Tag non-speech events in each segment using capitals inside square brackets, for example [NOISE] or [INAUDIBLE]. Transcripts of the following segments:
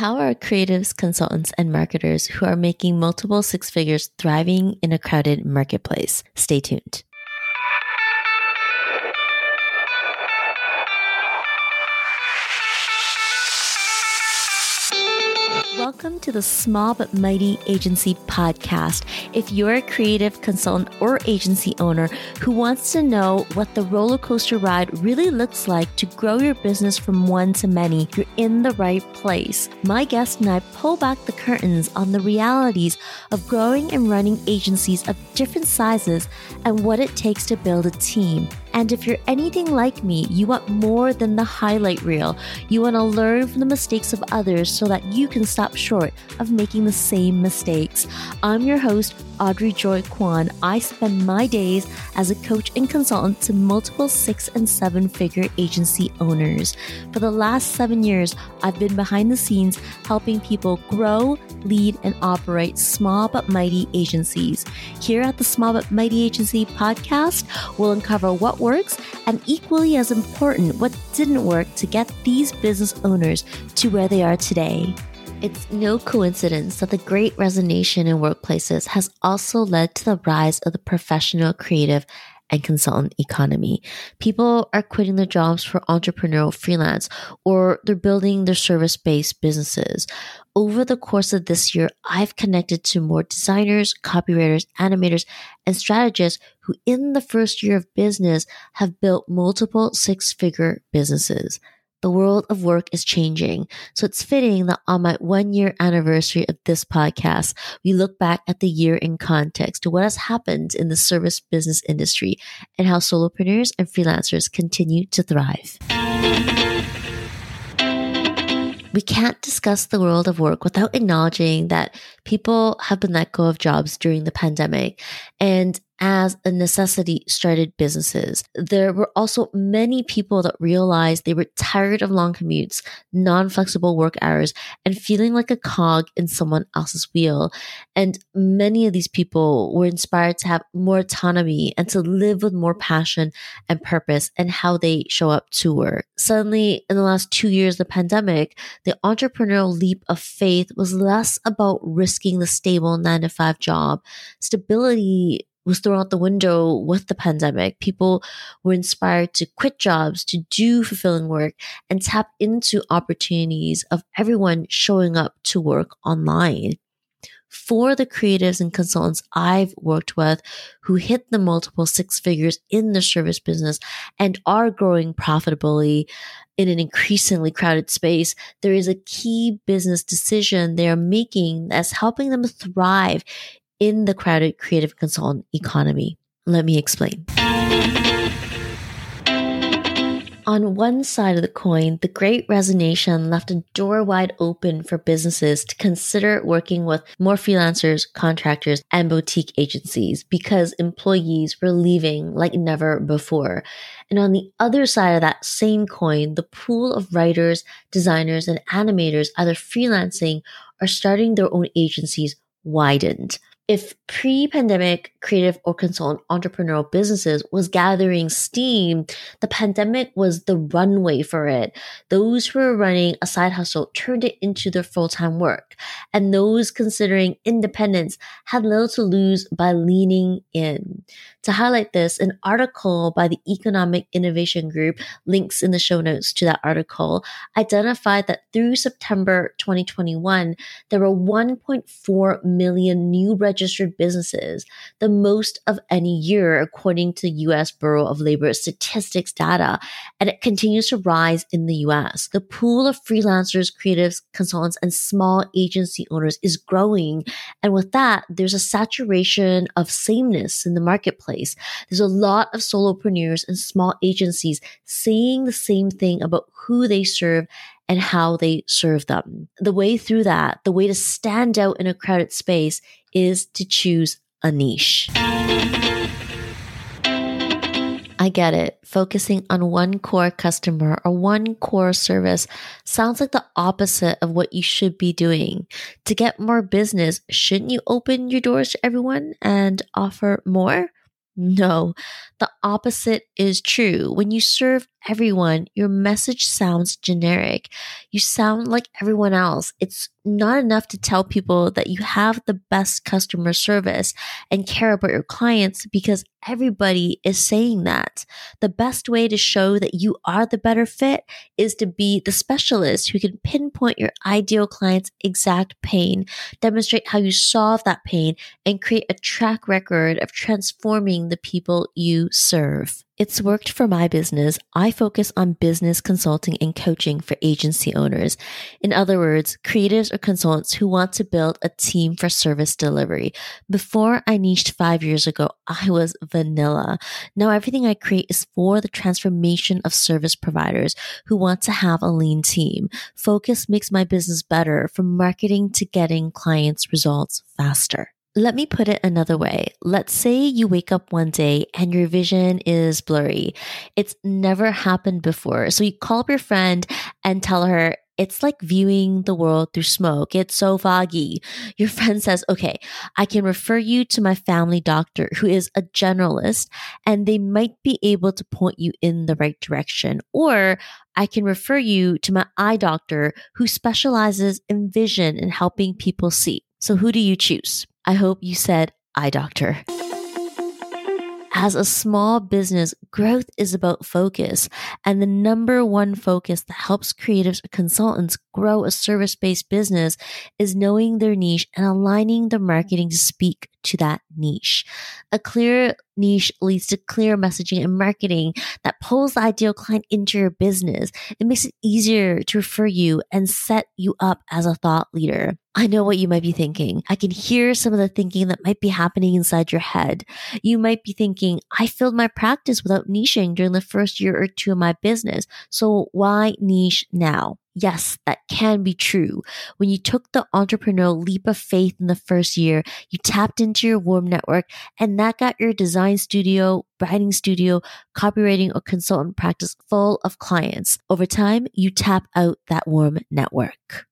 How are creatives, consultants, and marketers who are making multiple six figures thriving in a crowded marketplace? Stay tuned. Welcome to the Small But Mighty Agency podcast. If you're a creative consultant or agency owner who wants to know what the roller coaster ride really looks like to grow your business from one to many, you're in the right place. My guest and I pull back the curtains on the realities of growing and running agencies of different sizes and what it takes to build a team. And if you're anything like me, you want more than the highlight reel. You want to learn from the mistakes of others so that you can stop short of making the same mistakes. I'm your host, Audrey Joy Kwan. I spend my days as a coach and consultant to multiple six and seven figure agency owners. For the last seven years, I've been behind the scenes helping people grow, lead, and operate small but mighty agencies. Here at the Small but Mighty Agency podcast, we'll uncover what works and equally as important, what didn't work to get these business owners to where they are today. It's no coincidence that the great resignation in workplaces has also led to the rise of the professional, creative, and consultant economy. People are quitting their jobs for entrepreneurial freelance or they're building their service based businesses. Over the course of this year, I've connected to more designers, copywriters, animators, and strategists who, in the first year of business, have built multiple six figure businesses. The world of work is changing. So it's fitting that on my one year anniversary of this podcast, we look back at the year in context to what has happened in the service business industry and how solopreneurs and freelancers continue to thrive. We can't discuss the world of work without acknowledging that people have been let go of jobs during the pandemic. And as a necessity started businesses. There were also many people that realized they were tired of long commutes, non flexible work hours, and feeling like a cog in someone else's wheel. And many of these people were inspired to have more autonomy and to live with more passion and purpose and how they show up to work. Suddenly, in the last two years of the pandemic, the entrepreneurial leap of faith was less about risking the stable nine to five job. Stability was thrown out the window with the pandemic. People were inspired to quit jobs, to do fulfilling work, and tap into opportunities of everyone showing up to work online. For the creatives and consultants I've worked with who hit the multiple six figures in the service business and are growing profitably in an increasingly crowded space, there is a key business decision they are making that's helping them thrive in the crowded creative consultant economy. Let me explain. On one side of the coin, the great resignation left a door wide open for businesses to consider working with more freelancers, contractors, and boutique agencies because employees were leaving like never before. And on the other side of that same coin, the pool of writers, designers, and animators either freelancing or starting their own agencies widened if pre-pandemic creative or consultant entrepreneurial businesses was gathering steam, the pandemic was the runway for it. Those who were running a side hustle turned it into their full-time work. And those considering independence had little to lose by leaning in. To highlight this, an article by the Economic Innovation Group, links in the show notes to that article, identified that through September 2021, there were 1.4 million new registered businesses, the most of any year, according to the US Bureau of Labor Statistics data, and it continues to rise in the US. The pool of freelancers, creatives, consultants, and small agency owners is growing. And with that, there's a saturation of sameness in the marketplace. There's a lot of solopreneurs and small agencies saying the same thing about who they serve and how they serve them. The way through that, the way to stand out in a crowded space is to choose a niche. I get it. Focusing on one core customer or one core service sounds like the opposite of what you should be doing. To get more business, shouldn't you open your doors to everyone and offer more? No, the opposite is true. When you serve everyone, your message sounds generic. You sound like everyone else. It's not enough to tell people that you have the best customer service and care about your clients because everybody is saying that. The best way to show that you are the better fit is to be the specialist who can pinpoint your ideal client's exact pain, demonstrate how you solve that pain, and create a track record of transforming the people you serve. It's worked for my business. I focus on business consulting and coaching for agency owners. In other words, creatives or consultants who want to build a team for service delivery. Before I niched five years ago, I was vanilla. Now everything I create is for the transformation of service providers who want to have a lean team. Focus makes my business better from marketing to getting clients results faster. Let me put it another way. Let's say you wake up one day and your vision is blurry. It's never happened before. So you call up your friend and tell her, it's like viewing the world through smoke. It's so foggy. Your [LAUGHS] friend says, okay, I can refer you to my family doctor who is a generalist and they might be able to point you in the right direction. Or I can refer you to my eye doctor who specializes in vision and helping people see. So who do you choose? I hope you said eye doctor. As a small business, growth is about focus. And the number one focus that helps creatives or consultants grow a service based business is knowing their niche and aligning the marketing to speak to that niche. A clear niche leads to clear messaging and marketing that pulls the ideal client into your business. It makes it easier to refer you and set you up as a thought leader. I know what you might be thinking. I can hear some of the thinking that might be happening inside your head. You might be thinking, I filled my practice without niching during the first year or two of my business. So why niche now? Yes, that can be true. When you took the entrepreneurial leap of faith in the first year, you tapped into your warm network and that got your design studio, writing studio, copywriting, or consultant practice full of clients. Over time, you tap out that warm network.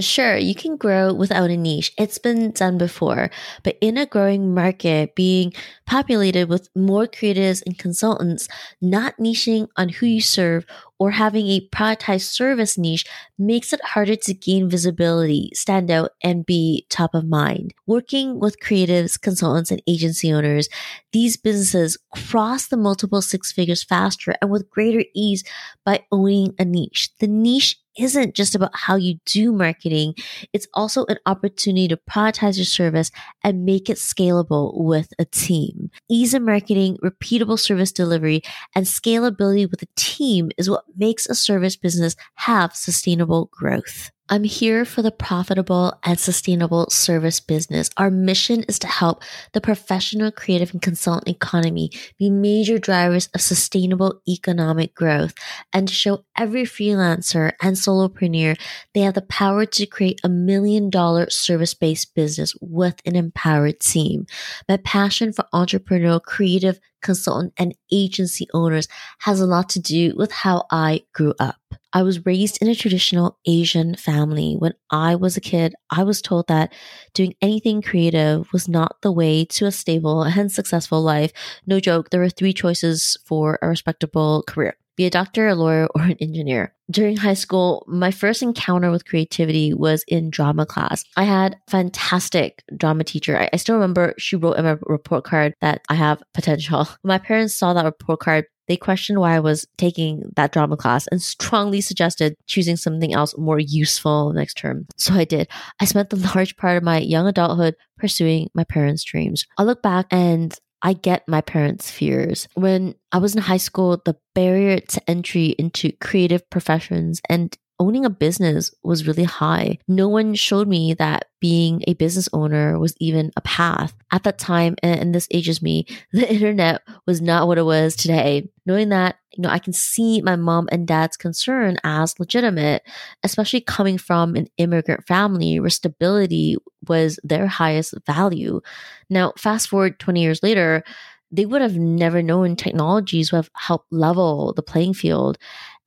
Sure, you can grow without a niche. It's been done before. But in a growing market, being populated with more creatives and consultants, not niching on who you serve or having a productized service niche makes it harder to gain visibility, stand out, and be top of mind. Working with creatives, consultants, and agency owners, these businesses cross the multiple six figures faster and with greater ease by owning a niche. The niche isn't just about how you do marketing. It's also an opportunity to productize your service and make it scalable with a team. Ease of marketing, repeatable service delivery, and scalability with a team is what makes a service business have sustainable growth. I'm here for the profitable and sustainable service business. Our mission is to help the professional, creative, and consultant economy be major drivers of sustainable economic growth and to show every freelancer and solopreneur they have the power to create a million dollar service based business with an empowered team. My passion for entrepreneurial, creative, consultant, and agency owners has a lot to do with how I grew up. I was raised in a traditional Asian family. When I was a kid, I was told that doing anything creative was not the way to a stable and successful life. No joke, there were three choices for a respectable career be a doctor, a lawyer, or an engineer. During high school, my first encounter with creativity was in drama class. I had fantastic drama teacher. I, I still remember she wrote in my report card that I have potential. [LAUGHS] my parents saw that report card, they questioned why I was taking that drama class and strongly suggested choosing something else more useful next term. So I did. I spent the [LAUGHS] large part of my young adulthood pursuing my parents' dreams. I look back and I get my parents' fears. When I was in high school, the barrier to entry into creative professions and owning a business was really high. No one showed me that being a business owner was even a path. At that time, and this ages me, [LAUGHS] the internet was not what it was today. Knowing that, you know, I can see my mom and dad's concern as legitimate, especially coming from an immigrant family where stability was their highest value. Now, fast forward 20 years later, they would have never known technologies would have helped level the playing field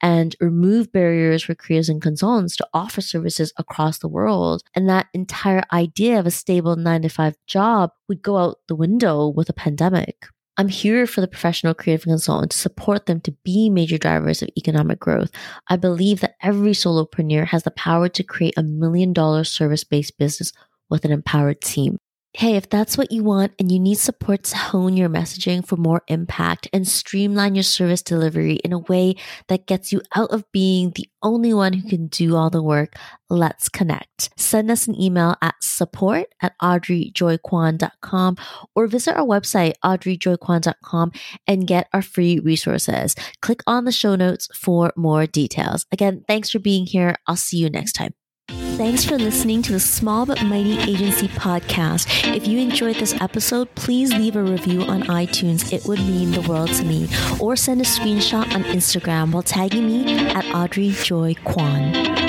and remove barriers for creators and consultants to offer services across the world. And that entire idea of a stable nine to five job would go out the window with a pandemic. I'm here for the professional creative consultant to support them to be major drivers of economic growth. I believe that every solopreneur has the power to create a million dollar service based business with an empowered team. Hey, if that's what you want and you need support to hone your messaging for more impact and streamline your service delivery in a way that gets you out of being the only one who can do all the work, let's connect. Send us an email at support at audreyjoykwan.com or visit our website, audreyjoykwan.com, and get our free resources. Click on the show notes for more details. Again, thanks for being here. I'll see you next time. Thanks for listening to the Small But Mighty Agency podcast. If you enjoyed this episode, please leave a review on iTunes. It would mean the world to me. Or send a screenshot on Instagram while tagging me at Audrey Joy Kwan.